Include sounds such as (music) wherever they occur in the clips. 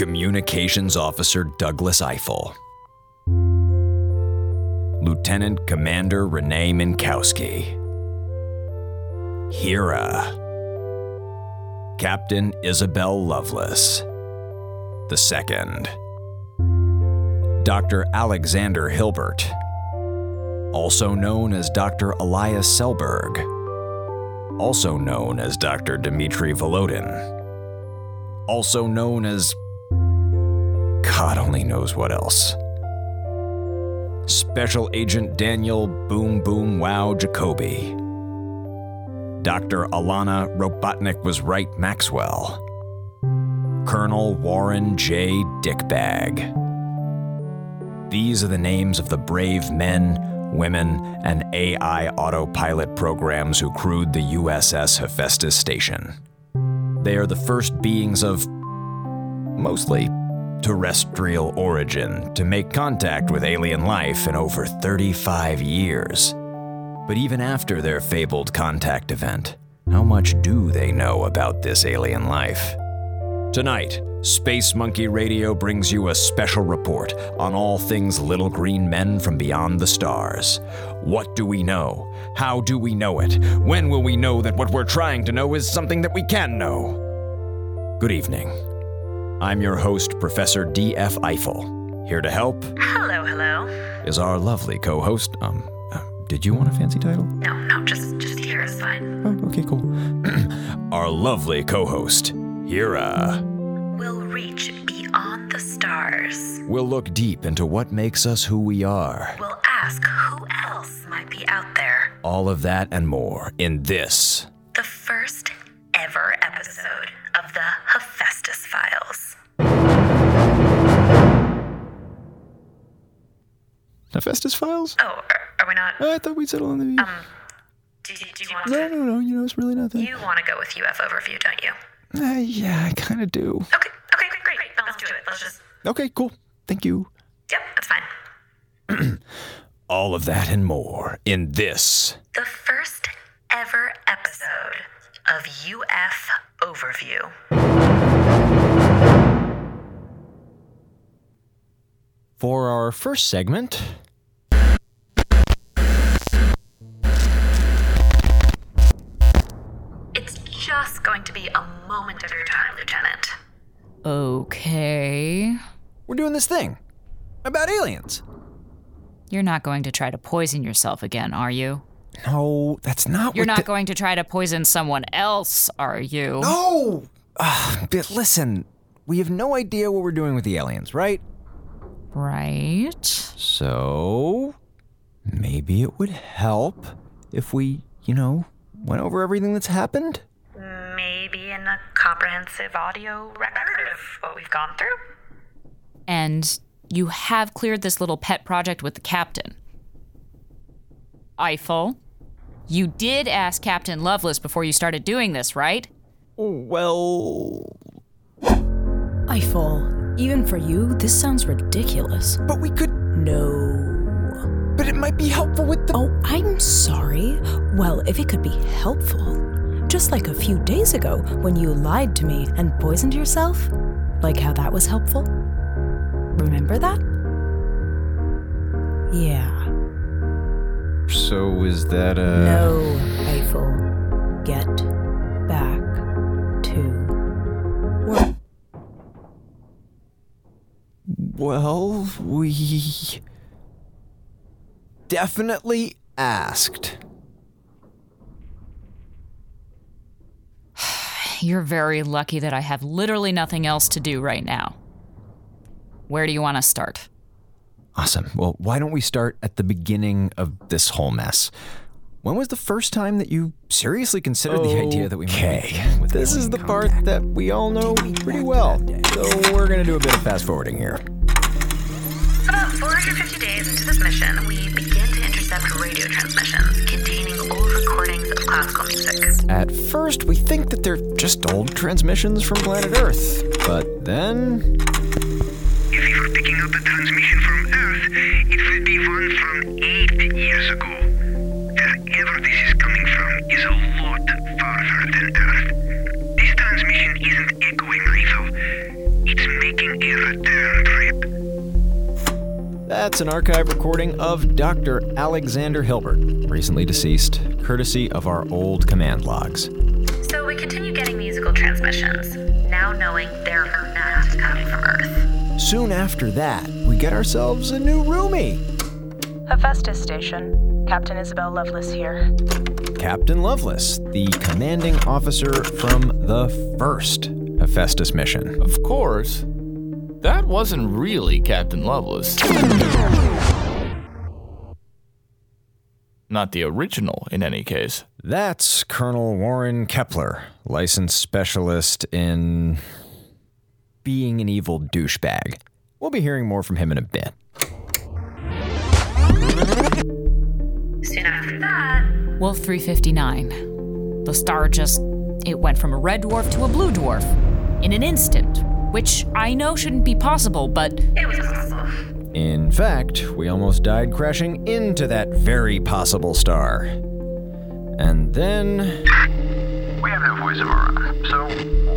Communications Officer Douglas Eiffel. Lieutenant Commander Renee Minkowski. Hera. Captain Isabel Lovelace. The second. Dr. Alexander Hilbert. Also known as Dr. Elias Selberg. Also known as Dr. Dmitry Volodin. Also known as God only knows what else. Special Agent Daniel Boom Boom Wow Jacoby. Dr. Alana Robotnik was right Maxwell. Colonel Warren J. Dickbag. These are the names of the brave men, women, and AI autopilot programs who crewed the USS Hephaestus station. They are the first beings of mostly terrestrial origin to make contact with alien life in over 35 years. But even after their fabled contact event, how much do they know about this alien life? Tonight, Space Monkey Radio brings you a special report on all things little green men from beyond the stars. What do we know? How do we know it? When will we know that what we're trying to know is something that we can know? Good evening. I'm your host, Professor D.F. Eiffel. Here to help Hello, hello. is our lovely co host. Um, uh, did you want a fancy title? No, no, just just here is fine. Oh, okay, cool. (clears throat) our lovely co host, Hera. We'll reach beyond the stars. We'll look deep into what makes us who we are. We'll ask who else might be out there. All of that and more in this. The first ever episode of the Hephaestus Files. Hephaestus Files? Oh, are, are we not? I thought we'd settle on the. Um, do, do, you want no, to? no, no, you know, it's really nothing. You want to go with UF Overview, don't you? Uh, yeah, I kind of do. Okay, okay, great, great. Let's do it. Let's just. Okay, cool. Thank you. Yep, that's fine. (clears throat) All of that and more in this. The first ever episode of UF Overview. For our first segment, It's just going to be a moment of your time, Lieutenant. Okay. we're doing this thing about aliens. You're not going to try to poison yourself again, are you? No, that's not You're not the- going to try to poison someone else, are you? No! But listen, we have no idea what we're doing with the aliens, right? Right? So, maybe it would help if we, you know, went over everything that's happened? Maybe in a comprehensive audio record of what we've gone through? And you have cleared this little pet project with the captain. Eiffel, you did ask Captain Lovelace before you started doing this, right? Well, Eiffel, even for you, this sounds ridiculous. but we could, No. but it might be helpful with the. Oh, I'm sorry. Well, if it could be helpful. Just like a few days ago when you lied to me and poisoned yourself. Like how that was helpful. Remember that? Yeah. So is that a. No, Eiffel. Get Well, we definitely asked. (sighs) You're very lucky that I have literally nothing else to do right now. Where do you want to start? Awesome. Well, why don't we start at the beginning of this whole mess? When was the first time that you seriously considered the idea that we might Okay. begin with this is the part that we all know pretty well. So we're gonna do a bit of fast forwarding here. About 450 days into this mission, we begin to intercept radio transmissions containing old recordings of classical music. At first, we think that they're just old transmissions from planet Earth, but then If we were picking up a transmission from Earth, it would be one from eight years ago. Wherever this is coming from is a lot farther than Earth. This transmission isn't echoing either. It's making a return trip. That's an archive recording of Dr. Alexander Hilbert, recently deceased, courtesy of our old command logs. So we continue getting musical transmissions, now knowing they're not coming from Earth. Soon after that, we get ourselves a new roomie, Hephaestus Station. Captain Isabel Lovelace here. Captain Lovelace, the commanding officer from the first Hephaestus mission. Of course. That wasn't really Captain Lovelace. Not the original, in any case. That's Colonel Warren Kepler, licensed specialist in being an evil douchebag. We'll be hearing more from him in a bit. Soon after that, Wolf 359. The star just. It went from a red dwarf to a blue dwarf in an instant, which I know shouldn't be possible, but it was possible. In fact, we almost died crashing into that very possible star. And then. We have that voice of our own, so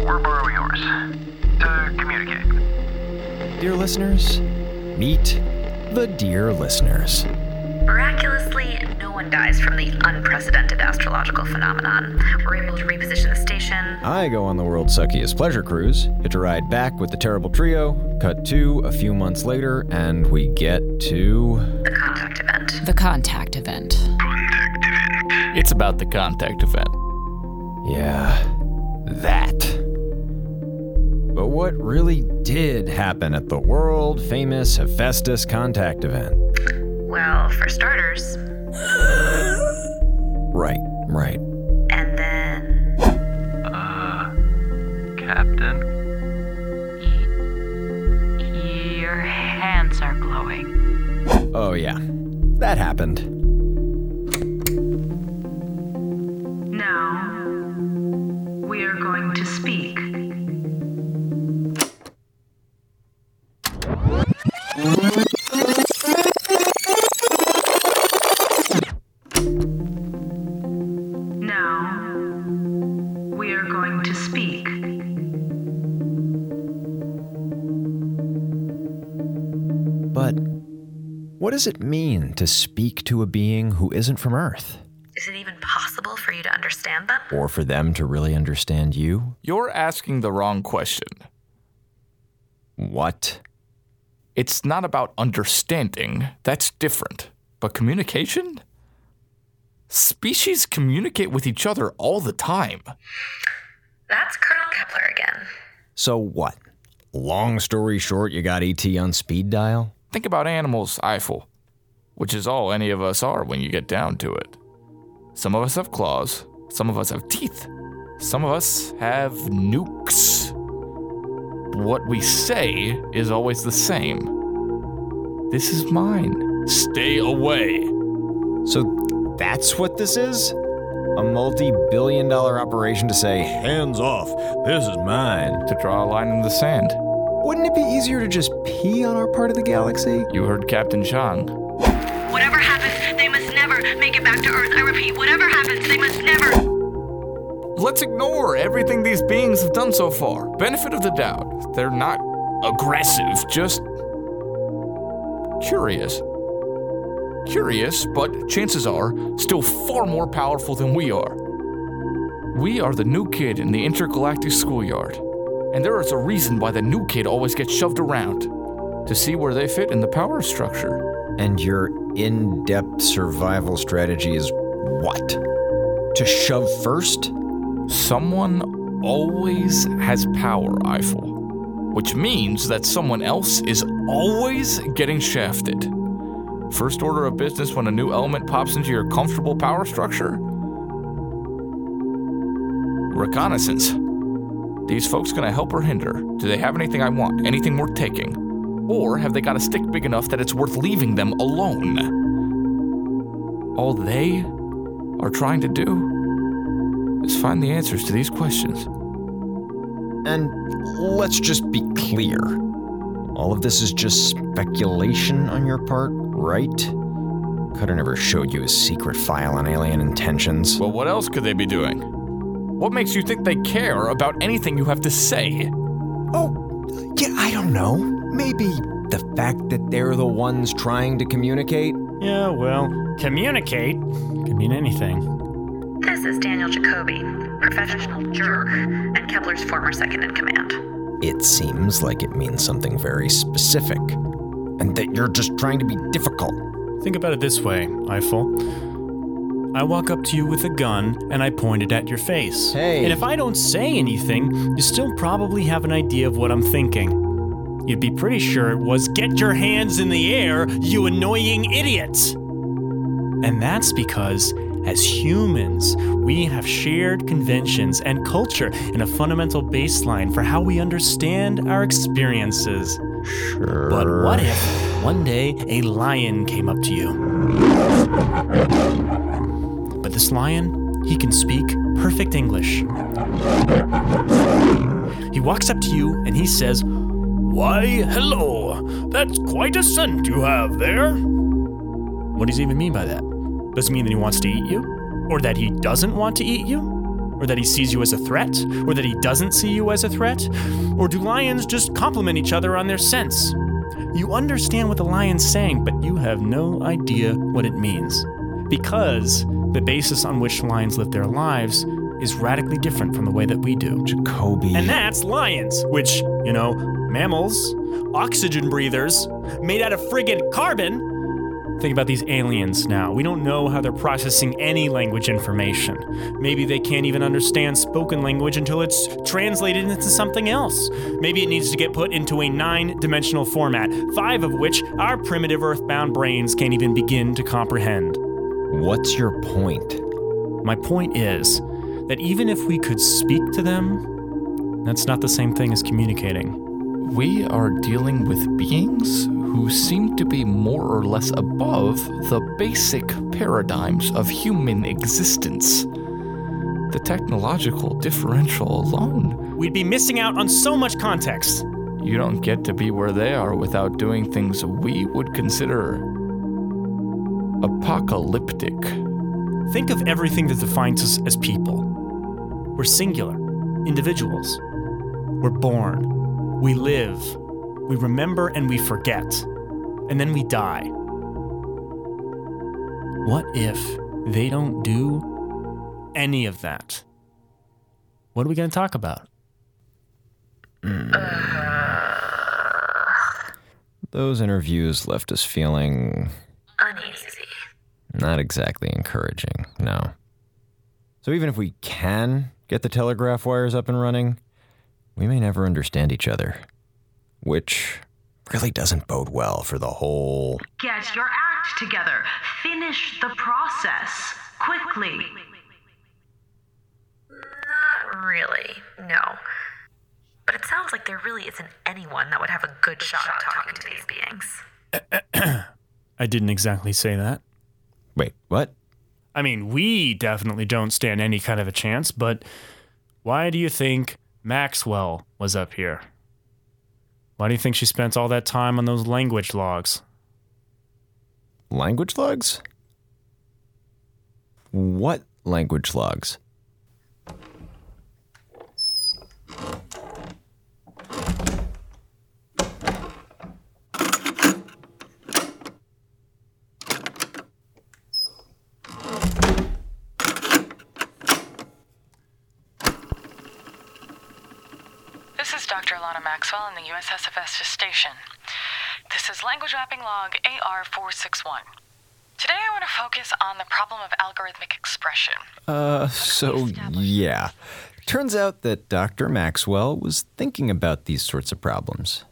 we're borrowing yours to communicate. Dear listeners, meet the dear listeners. Miraculously, no one dies from the unprecedented astrological phenomenon. We're able to reposition the station. I go on the world's suckiest pleasure cruise, get to ride back with the terrible trio, cut to a few months later, and we get to. The contact event. the contact event. Contact event. It's about the contact event. Yeah, that. But what really did happen at the world famous Hephaestus contact event? Well, for starters, (gasps) Right, right. and then (gasps) Uh. Captain? Your hands are glowing. Oh, yeah, that happened. Does it mean to speak to a being who isn't from Earth? is it even possible for you to understand them? Or for them to really understand you? You're asking the wrong question. What? It's not about understanding, that's different. But communication? Species communicate with each other all the time. That's Colonel Kepler again. So what? Long story short, you got ET on speed dial? Think about animals, Eiffel, which is all any of us are when you get down to it. Some of us have claws, some of us have teeth, some of us have nukes. What we say is always the same. This is mine. Stay away. So that's what this is? A multi billion dollar operation to say, hands off, this is mine. To draw a line in the sand. Wouldn't it be easier to just pee on our part of the galaxy? You heard Captain Chang. Whatever happens, they must never make it back to Earth. I repeat, whatever happens, they must never. Let's ignore everything these beings have done so far. Benefit of the doubt. They're not aggressive, just curious. Curious, but chances are still far more powerful than we are. We are the new kid in the intergalactic schoolyard, and there is a reason why the new kid always gets shoved around. to see where they fit in the power structure. And your in depth survival strategy is what? To shove first? Someone always has power, Eiffel, which means that someone else is always getting shafted. First order of business when a new element pops into your comfortable power structure? Reconnaissance. These folks gonna help or hinder? Do they have anything I want? Anything worth taking? Or have they got a stick big enough that it's worth leaving them alone? All they are trying to do is find the answers to these questions. And let's just be clear. All of this is just speculation on your part, right? Cutter never showed you his secret file on alien intentions. Well, what else could they be doing? What makes you think they care about anything you have to say? Oh, yeah, I don't know. Maybe the fact that they're the ones trying to communicate? Yeah, well, communicate can mean anything. This is Daniel Jacoby, professional jerk, and Kepler's former second in command. It seems like it means something very specific, and that you're just trying to be difficult. Think about it this way, Eiffel. I walk up to you with a gun and I point it at your face. Hey. And if I don't say anything, you still probably have an idea of what I'm thinking. You'd be pretty sure it was get your hands in the air, you annoying idiot! And that's because, as humans, we have shared conventions and culture and a fundamental baseline for how we understand our experiences. Sure. But what if one day a lion came up to you? But this lion, he can speak perfect English. He walks up to you and he says, Why, hello, that's quite a scent you have there. What does he even mean by that? Does it mean that he wants to eat you? Or that he doesn't want to eat you? Or that he sees you as a threat? Or that he doesn't see you as a threat? Or do lions just compliment each other on their scents? You understand what the lion's saying, but you have no idea what it means. Because the basis on which lions live their lives is radically different from the way that we do. Jacoby. And that's lions, which, you know, mammals, oxygen breathers, made out of friggin' carbon. Think about these aliens now. We don't know how they're processing any language information. Maybe they can't even understand spoken language until it's translated into something else. Maybe it needs to get put into a nine dimensional format, five of which our primitive earthbound brains can't even begin to comprehend. What's your point? My point is that even if we could speak to them, that's not the same thing as communicating. We are dealing with beings who seem to be more or less above the basic paradigms of human existence. The technological differential alone. We'd be missing out on so much context. You don't get to be where they are without doing things we would consider apocalyptic. Think of everything that defines us as people. We're singular, individuals. We're born, we live, we remember and we forget, and then we die. What if they don't do any of that? What are we going to talk about? Those interviews left us feeling Uneasy. not exactly encouraging, no. So even if we can get the telegraph wires up and running, we may never understand each other, which really doesn't bode well for the whole. Get your act together. Finish the process quickly. Not really, no. But it sounds like there really isn't anyone that would have a good shot at talking to these beings. (clears throat) I didn't exactly say that. Wait, what? I mean, we definitely don't stand any kind of a chance, but why do you think Maxwell was up here? Why do you think she spent all that time on those language logs? Language logs? What language logs? This is Dr. Alana Maxwell in the USS Hephaestus Station. This is Language Mapping Log AR461. Today I want to focus on the problem of algorithmic expression. Uh, so yeah. Turns out that Dr. Maxwell was thinking about these sorts of problems.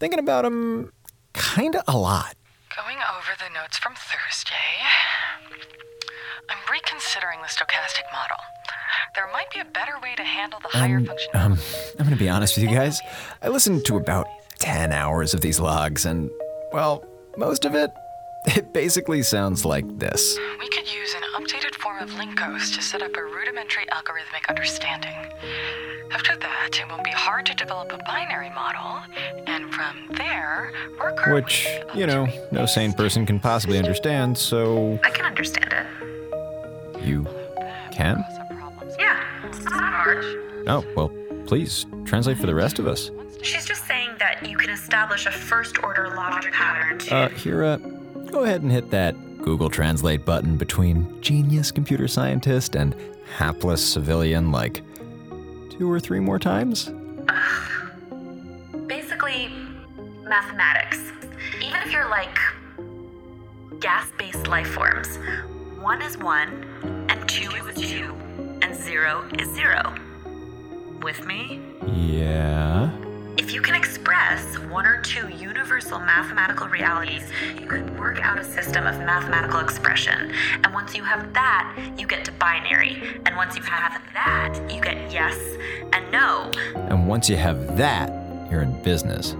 Thinking about them kinda a lot. Going over the notes from Thursday, I'm reconsidering the stochastic model. There might be a better way to handle the higher function. um, I'm gonna be honest with you guys. I listened to about 10 hours of these logs, and, well, most of it, (laughs) it basically sounds like this. We could use an updated form of Lincos to set up a rudimentary algorithmic understanding. After that, it won't be hard to develop a binary model, and from there, work our Which, you know, no sane person can possibly understand, so I can understand it. you can? Yeah, it's not hard. Oh, well, please, translate for the rest of us. She's just saying that you can establish a first order logic pattern to. Uh, Hera, go ahead and hit that Google Translate button between genius computer scientist and hapless civilian like two or three more times. (sighs) basically mathematics. Even if you're like gas based life forms, one is one, and two is two, and zero is zero. With me? Yeah. If you can express one or two universal mathematical realities, you can work out a system of mathematical expression. And once you have that, you get to binary. And once you have that, you get yes and no. And once you have that, you're in business.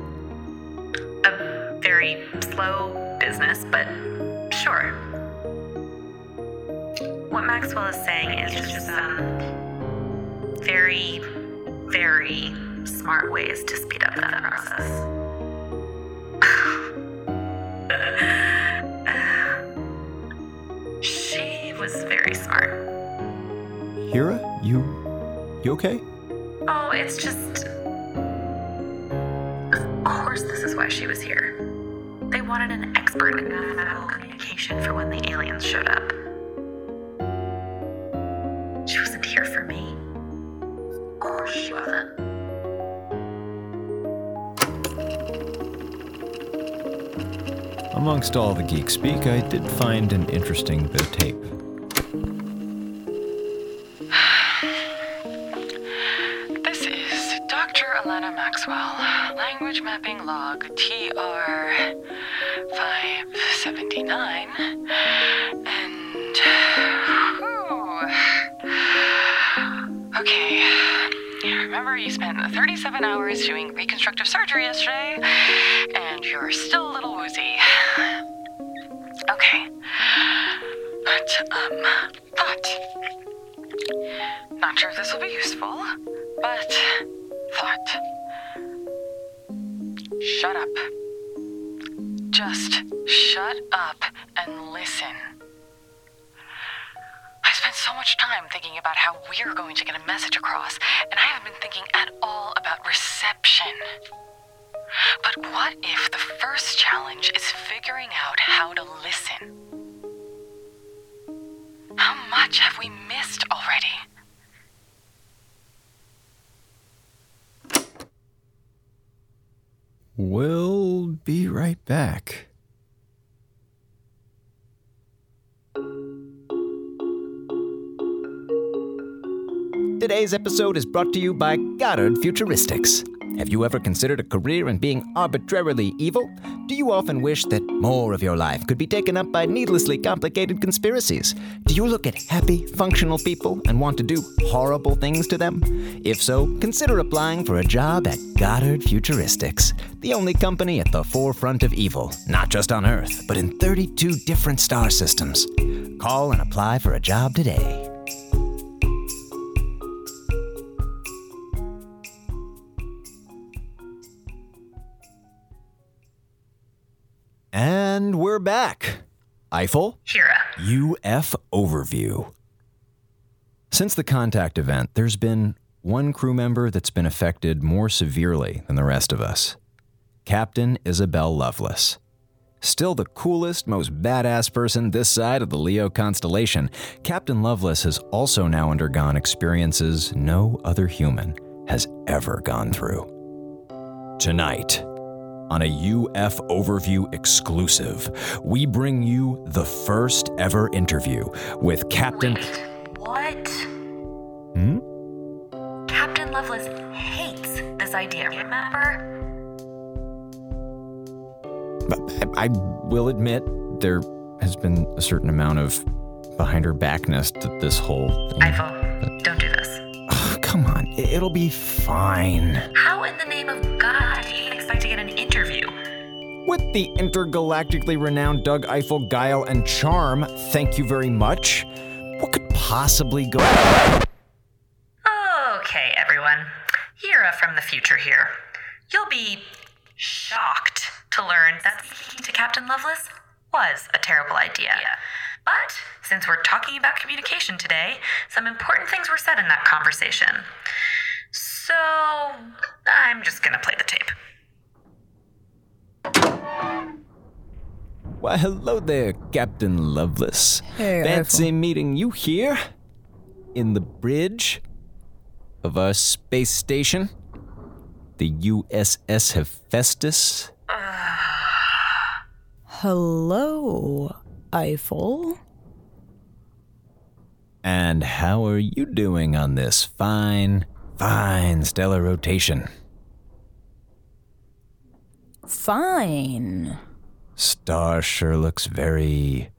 A very slow business, but sure. What Maxwell is saying is just some very, very smart ways to speed up that process. (sighs) she was very smart. Hera, you you okay? Oh, it's just. Of course, this is why she was here. They wanted an expert in mathematical communication for when the aliens showed up. Amongst all the geek speak, I did find an interesting bit of tape. (sighs) This is Dr. Alana Maxwell, language mapping log TR 579. And. whew. (sighs) Okay. Remember, you spent 37 hours doing reconstructive surgery yesterday, um, thought. Not sure if this will be useful, but thought. Shut up. Just shut up and listen. I spent so much time thinking about how we're going to get a message across, and I haven't been thinking at all about reception. But what if the first challenge is figuring out how to listen? How much have we missed already? We'll be right back. Today's episode is brought to you by Goddard Futuristics. Have you ever considered a career in being arbitrarily evil? Do you often wish that more of your life could be taken up by needlessly complicated conspiracies? Do you look at happy, functional people and want to do horrible things to them? If so, consider applying for a job at Goddard Futuristics, the only company at the forefront of evil, not just on Earth, but in 32 different star systems. Call and apply for a job today. And we're back. Eiffel? Hera. UF Overview. Since the contact event, there's been one crew member that's been affected more severely than the rest of us Captain Isabel Lovelace. Still the coolest, most badass person this side of the Leo constellation, Captain Lovelace has also now undergone experiences no other human has ever gone through. Tonight, on a UF Overview exclusive, we bring you the first ever interview with Captain. What? Hmm? Captain Lovelace hates this idea, remember? I, I will admit, there has been a certain amount of behind her backness to this whole thing. Eiffel, don't do this. Oh, (sighs) come on, it'll be fine. How in the name of God With the intergalactically renowned Doug Eiffel, Guile, and Charm, thank you very much. What could possibly go? Okay, everyone. Hera from the future here. You'll be shocked to learn that speaking to Captain Lovelace was a terrible idea. But since we're talking about communication today, some important things were said in that conversation. So I'm just gonna play the tape. Why, hello there, Captain Lovelace. Hey, Fancy Eiffel. meeting you here in the bridge of our space station, the USS Hephaestus. (sighs) Hello, Eiffel. And how are you doing on this fine, fine stellar rotation? Fine. Star sure looks very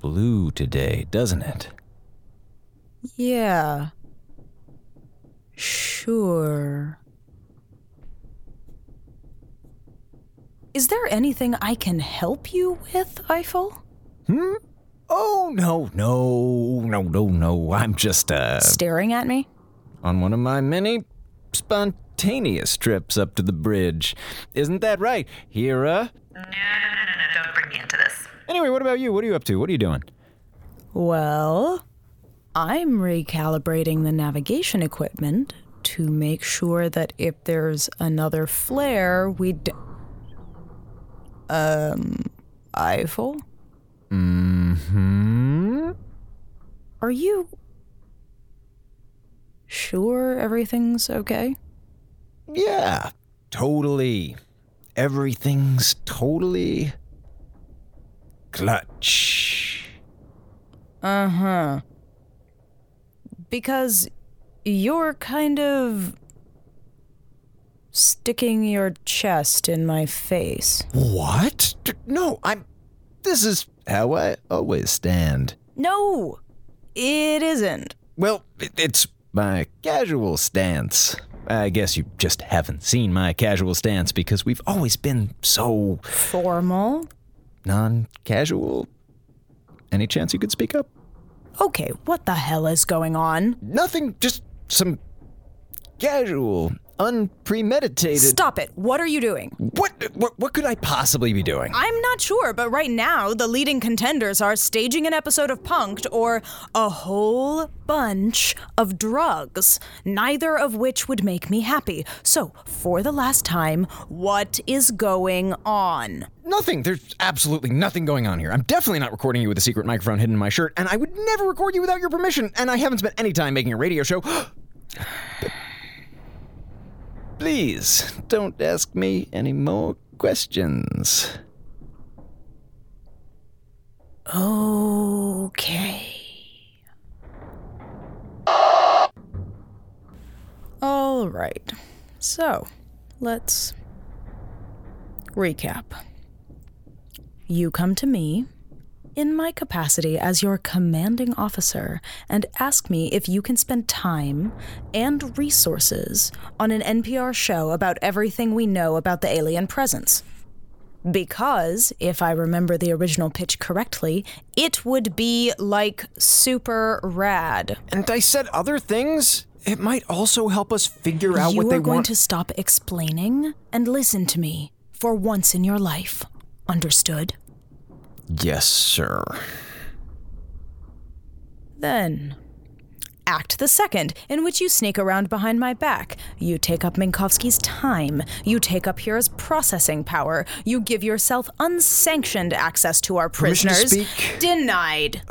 blue today, doesn't it? Yeah. Sure. Is there anything I can help you with, Eiffel? Hmm? Oh, no, no, no, no, no. I'm just, uh, Staring at me? on one of my many spontaneous trips up to the bridge. Isn't that right, Hera? No, no, no, no, no, don't bring me into this. Anyway, what about you? What are you up to? What are you doing? Well, I'm recalibrating the navigation equipment to make sure that if there's another flare, we d- Um, Eiffel? Mm-hmm. Are you sure everything's okay? Yeah, totally. Everything's totally clutch. Uh huh. Because you're kind of sticking your chest in my face. What? No, I'm. This is how I always stand. No, it isn't. Well, it's my casual stance. I guess you just haven't seen my casual stance because we've always been so Formal? non casual. Any chance you could speak up? Okay, what the hell is going on? Nothing, just some casual, unpremeditated. Stop it. What are you doing? What, what, what could I possibly be doing? I'm not sure, but right now the leading contenders are staging an episode of Punk'd or a whole bunch of drugs, neither of which would make me happy. So, for the last time, what is going on? Nothing. There's absolutely nothing going on here. I'm definitely not recording you with a secret microphone hidden in my shirt, and I would never record you without your permission, and I haven't spent any time making a radio show. (gasps) Please, don't ask me any more questions. Okay. All right. So, let's recap. You come to me in my capacity as your commanding officer and ask me if you can spend time and resources on an NPR show about everything we know about the alien presence. Because, if I remember the original pitch correctly, it would be like super rad. And I said other things. It might also help us figure out you what they want. You are going to stop explaining and listen to me for once in your life. Understood? Yes, sir. Then, Act the second, in which you sneak around behind my back. You take up Minkowski's time. You take up Hera's processing power. You give yourself unsanctioned access to our Permission to prisoners. speak? Denied.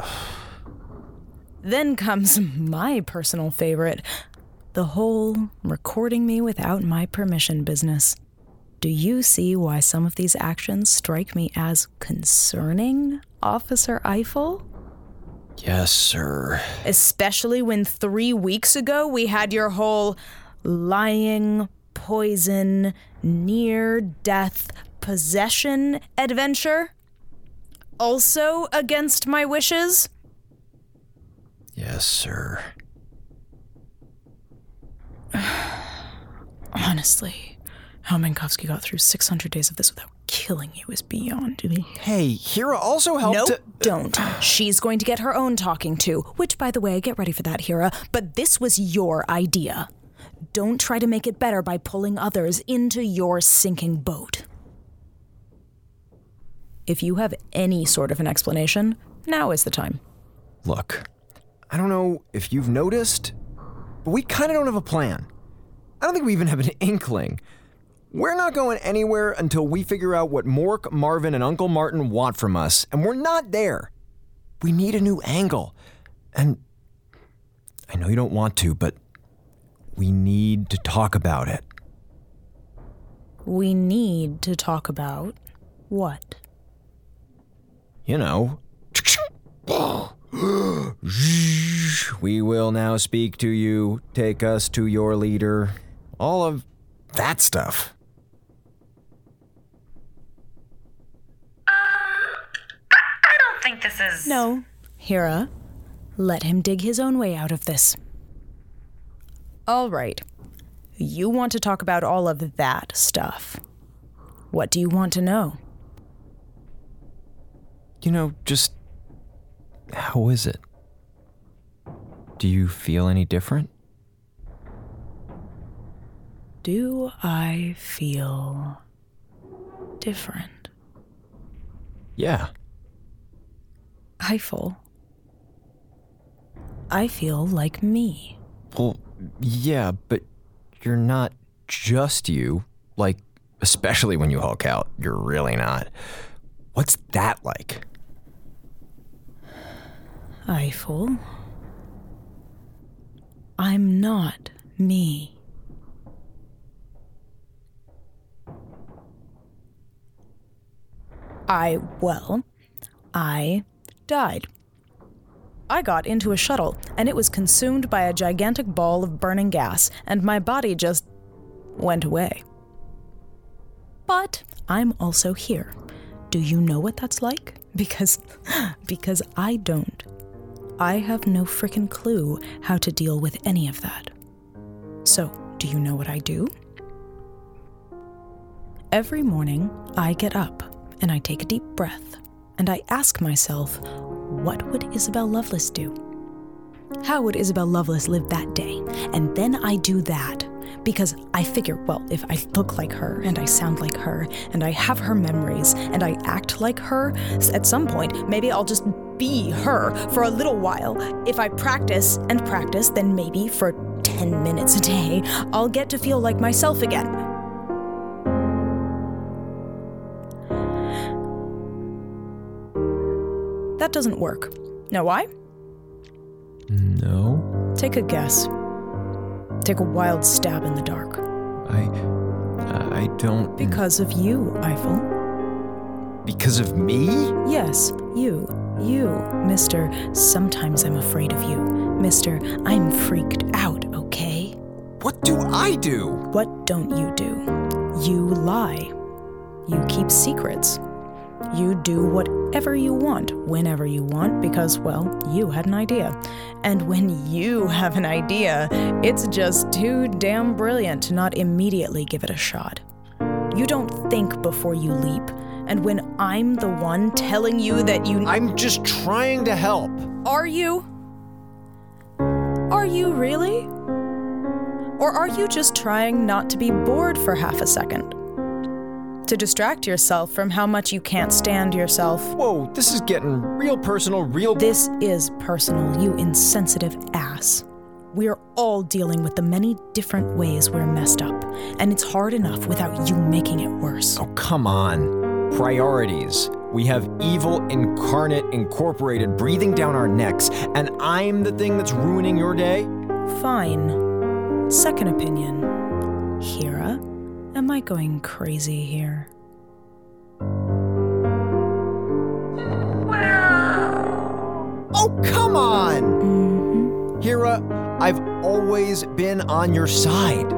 (sighs) then comes my personal favorite the whole recording me without my permission business. Do you see why some of these actions strike me as concerning, Officer Eiffel? Yes, sir. Especially when three weeks ago we had your whole lying, poison, near death, possession adventure? Also against my wishes? Yes, sir. (sighs) Honestly, how Minkowski got through 600 days of this without killing you is beyond me. Hey, Hera also helped. Nope, to- uh, don't. She's going to get her own talking to, which, by the way, get ready for that, Hera, but this was your idea. Don't try to make it better by pulling others into your sinking boat. If you have any sort of an explanation, now is the time. Look, I don't know if you've noticed, but we kind of don't have a plan. I don't think we even have an (laughs) inkling. We're not going anywhere until we figure out what Mork, Marvin, and Uncle Martin want from us, and we're not there. We need a new angle. And I know you don't want to, but we need to talk about it. We need to talk about what? You know. (gasps) We will now speak to you, take us to your leader, all of that stuff. I don't think this is. No, Hera, let him dig his own way out of this. All right. You want to talk about all of that stuff. What do you want to know? You know, just how is it? Do you feel any different? Do I feel different? Yeah. Eiffel. I feel like me. Well, yeah, but you're not just you. Like, especially when you Hulk out, you're really not. What's that like? Eiffel. I'm not me. I, well, I died. I got into a shuttle, and it was consumed by a gigantic ball of burning gas, and my body just went away. But I'm also here. Do you know what that's like? Because (laughs) because I don't. I have no frickin' clue how to deal with any of that. So, do you know what I do? Every morning, I get up and I take a deep breath and I ask myself, what would Isabel Lovelace do? How would Isabel Lovelace live that day? And then I do that because I figure, well, if I look like her and I sound like her and I have her memories and I act like her, at some point, maybe I'll just be her for a little while. If I practice and practice, then maybe for 10 minutes a day, I'll get to feel like myself again. That doesn't work. Know why? No. Take a guess. Take a wild stab in the dark. I. I don't. Because of you, Eiffel. Because of me? Yes, you. You, Mr. Sometimes I'm afraid of you. Mr. I'm freaked out, okay? What do I do? What don't you do? You lie. You keep secrets. You do whatever you want, whenever you want, because, well, you had an idea. And when you have an idea, it's just too damn brilliant to not immediately give it a shot. You don't think before you leap. And when I'm the one telling you that you. I'm just trying to help. Are you? Are you really? Or are you just trying not to be bored for half a second? To distract yourself from how much you can't stand yourself. Whoa, this is getting real personal, real. This is personal, you insensitive ass. We're all dealing with the many different ways we're messed up, and it's hard enough without you making it worse. Oh, come on. Priorities. We have evil incarnate incorporated breathing down our necks, and I'm the thing that's ruining your day? Fine. Second opinion. Hera, am Am I going crazy here? Oh, come on! Mm-hmm. Hera, I've always been on your side.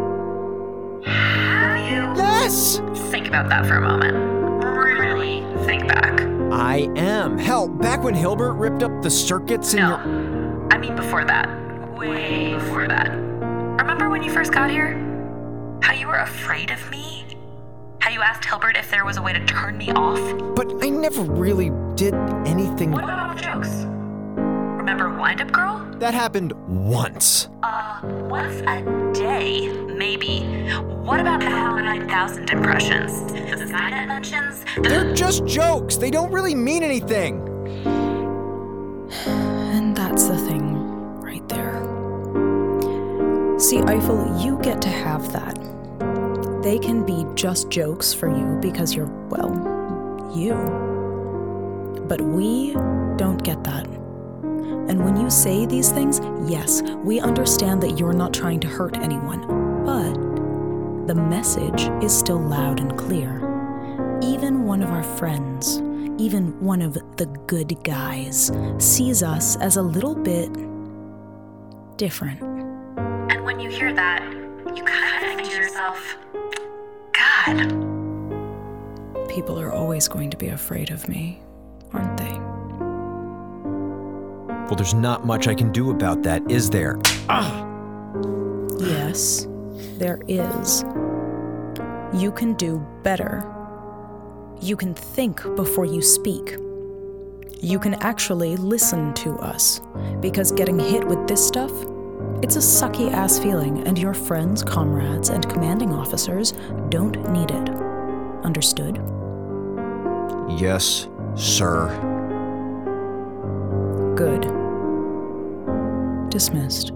Have you? Yes! Think about that for a moment. Really think back. I am. Hell, back when Hilbert ripped up the circuits in No. your. I mean before that. Way before that. Remember when you first got here? How you were afraid of me? How you asked Hilbert if there was a way to turn me off? But I never really did anything. What about all the jokes? Remember Wind Up Girl? That happened once. Uh, once a day, maybe. What about the HAL 9000 impressions? The Skynet mentions? They're just jokes. They don't really mean anything. And that's the thing right there. See, Eiffel, you get to have that. They can be just jokes for you because you're, well, you. But we don't get that. And when you say these things, yes, we understand that you're not trying to hurt anyone, but the message is still loud and clear. Even one of our friends, even one of the good guys, sees us as a little bit different. And when you hear that, you kind of think to yourself, God, People are always going to be afraid of me, aren't they? Well, there's not much I can do about that, is there? Ah! Yes, there is. You can do better. You can think before you speak. You can actually listen to us. Because getting hit with this stuff, it's a sucky ass feeling, and your friends, comrades, and commanding officers don't need it. Understood? Yes, sir. Good. Dismissed.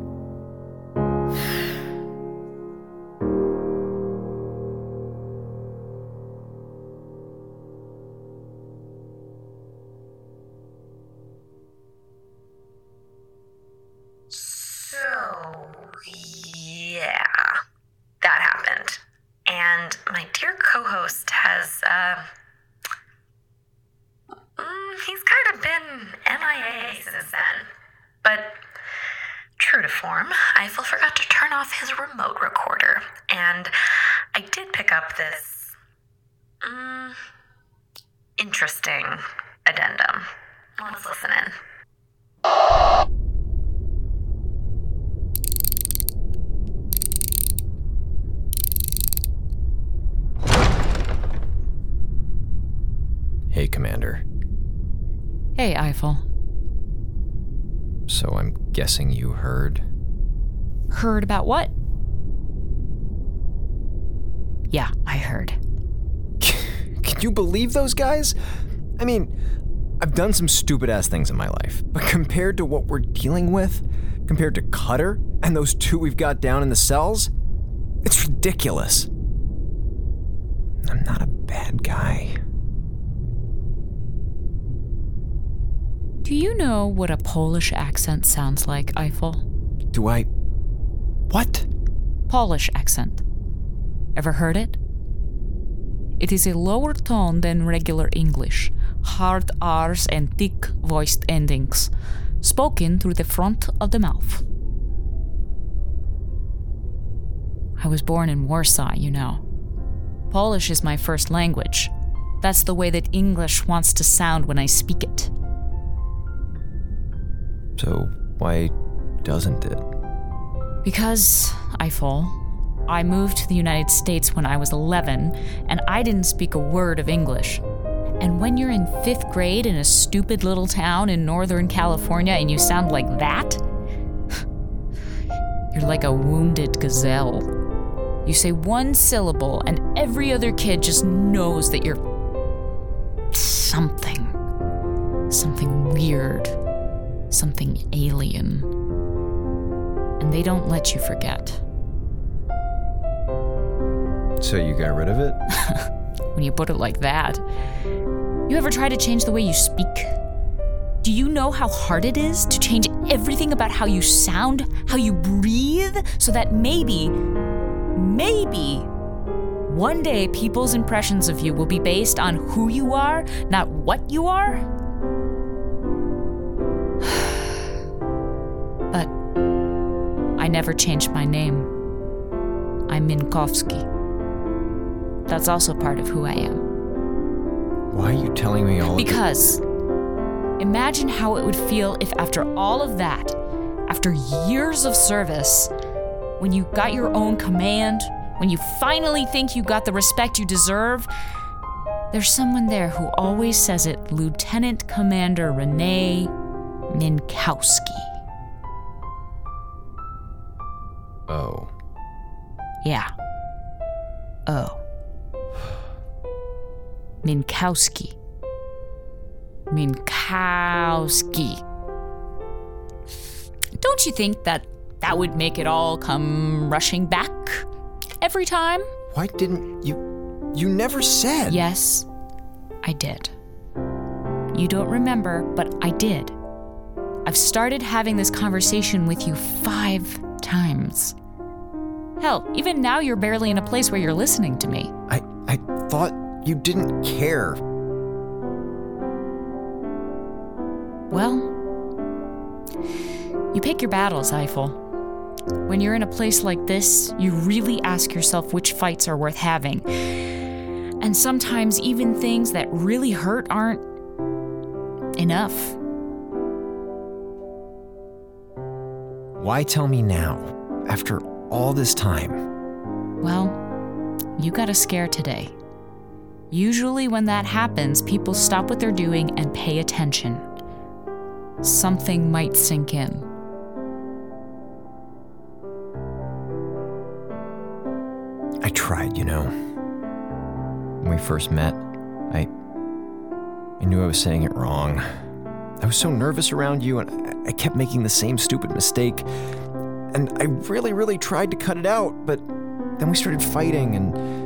Guessing you heard? Heard about what? Yeah, I heard. (laughs) Can you believe those guys? I mean, I've done some stupid ass things in my life, but compared to what we're dealing with, compared to Cutter and those two we've got down in the cells, it's ridiculous. I'm not a bad guy. Do you know what a Polish accent sounds like, Eiffel? Do I. What? Polish accent. Ever heard it? It is a lower tone than regular English, hard R's and thick voiced endings, spoken through the front of the mouth. I was born in Warsaw, you know. Polish is my first language. That's the way that English wants to sound when I speak it. So, why doesn't it? Because, Eiffel, I moved to the United States when I was 11, and I didn't speak a word of English. And when you're in fifth grade in a stupid little town in Northern California and you sound like that, (laughs) you're like a wounded gazelle. You say one syllable, and every other kid just knows that you're something. Something weird. Something alien. And they don't let you forget. So you got rid of it? (laughs) when you put it like that. You ever try to change the way you speak? Do you know how hard it is to change everything about how you sound, how you breathe, so that maybe, maybe one day people's impressions of you will be based on who you are, not what you are? Never changed my name. I'm Minkowski. That's also part of who I am. Why are you telling me all this? Because imagine how it would feel if, after all of that, after years of service, when you got your own command, when you finally think you got the respect you deserve, there's someone there who always says it Lieutenant Commander Renee Minkowski. Minkowski. Minkowski. Don't you think that that would make it all come rushing back every time? Why didn't you. You never said. Yes, I did. You don't remember, but I did. I've started having this conversation with you five times. Hell, even now you're barely in a place where you're listening to me. I, I thought you didn't care. Well, you pick your battles, Eiffel. When you're in a place like this, you really ask yourself which fights are worth having. And sometimes even things that really hurt aren't enough. Why tell me now, after all this time? Well, you got a scare today. Usually, when that happens, people stop what they're doing and pay attention. Something might sink in. I tried, you know. When we first met, I. I knew I was saying it wrong. I was so nervous around you, and I- kept making the same stupid mistake. And I really, really tried to cut it out, but then we started fighting, and.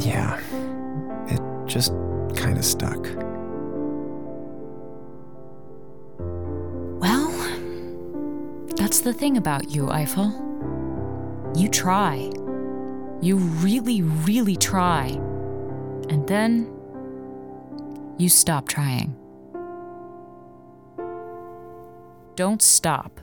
Yeah, just kind of stuck. Well, that's the thing about you, Eiffel. You try. You really, really try. And then you stop trying. Don't stop.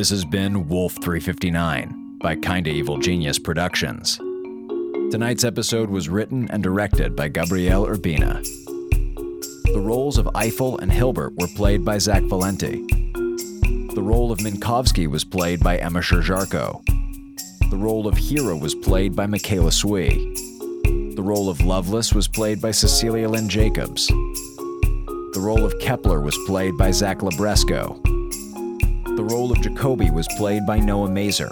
This has been Wolf 359 by Kinda Evil Genius Productions. Tonight's episode was written and directed by Gabrielle Urbina. The roles of Eiffel and Hilbert were played by Zach Valenti. The role of Minkowski was played by Emma Sherr-Ziarko. The role of Hera was played by Michaela Swee. The role of Lovelace was played by Cecilia Lynn Jacobs. The role of Kepler was played by Zach Libresco. The role of Jacoby was played by Noah Masur.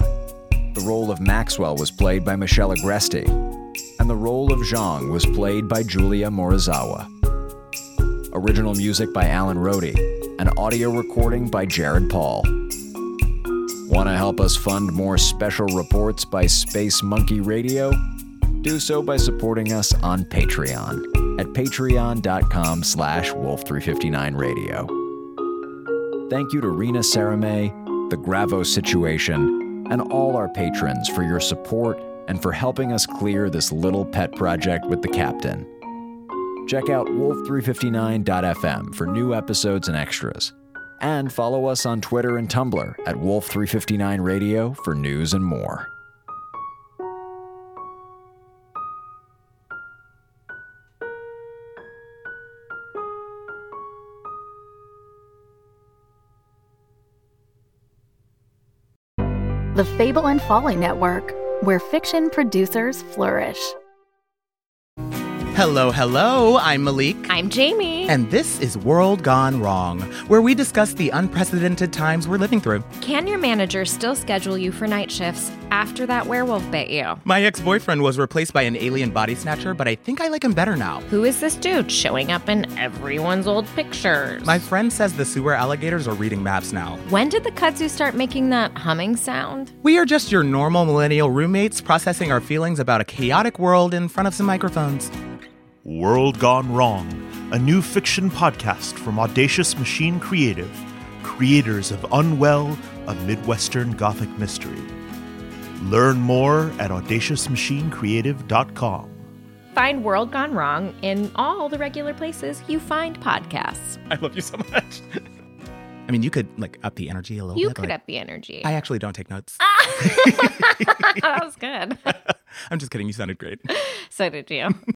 The role of Maxwell was played by Michelle Agresti. And the role of Zhang was played by Julia Morizawa. Original music by Alan Rohde, An audio recording by Jared Paul. Want to help us fund more special reports by Space Monkey Radio? Do so by supporting us on Patreon at patreon.com slash wolf359radio. Thank you to Rena Sarame, The Gravo Situation, and all our patrons for your support and for helping us clear this little pet project with the captain. check out wolf359.fm for new episodes and extras. And follow us on Twitter and Tumblr at Wolf359Radio for news and more. The Fable and Folly Network, where fiction producers flourish. Hello, hello. I'm Malik. I'm Jamie. And this is World Gone Wrong, where we discuss the unprecedented times we're living through. Can your manager still schedule you for night shifts after that werewolf bit you? My ex boyfriend was replaced by an alien body snatcher, but I think I like him better now. Who is this dude showing up in everyone's old pictures? My friend says the sewer alligators are reading maps now. When did the kudzu start making that humming sound? We are just your normal millennial roommates processing our feelings about a chaotic world in front of some microphones. World Gone Wrong, a new fiction podcast from Audacious Machine Creative, creators of Unwell, a Midwestern Gothic mystery. Learn more at audaciousmachinecreative.com. Find World Gone Wrong in all the regular places you find podcasts. I love you so much. (laughs) I mean, you could like up the energy a little You bit. could like- up the energy. I actually don't take notes. (laughs) Ah, (laughs) that was good. I'm just kidding. You sounded great. So did you.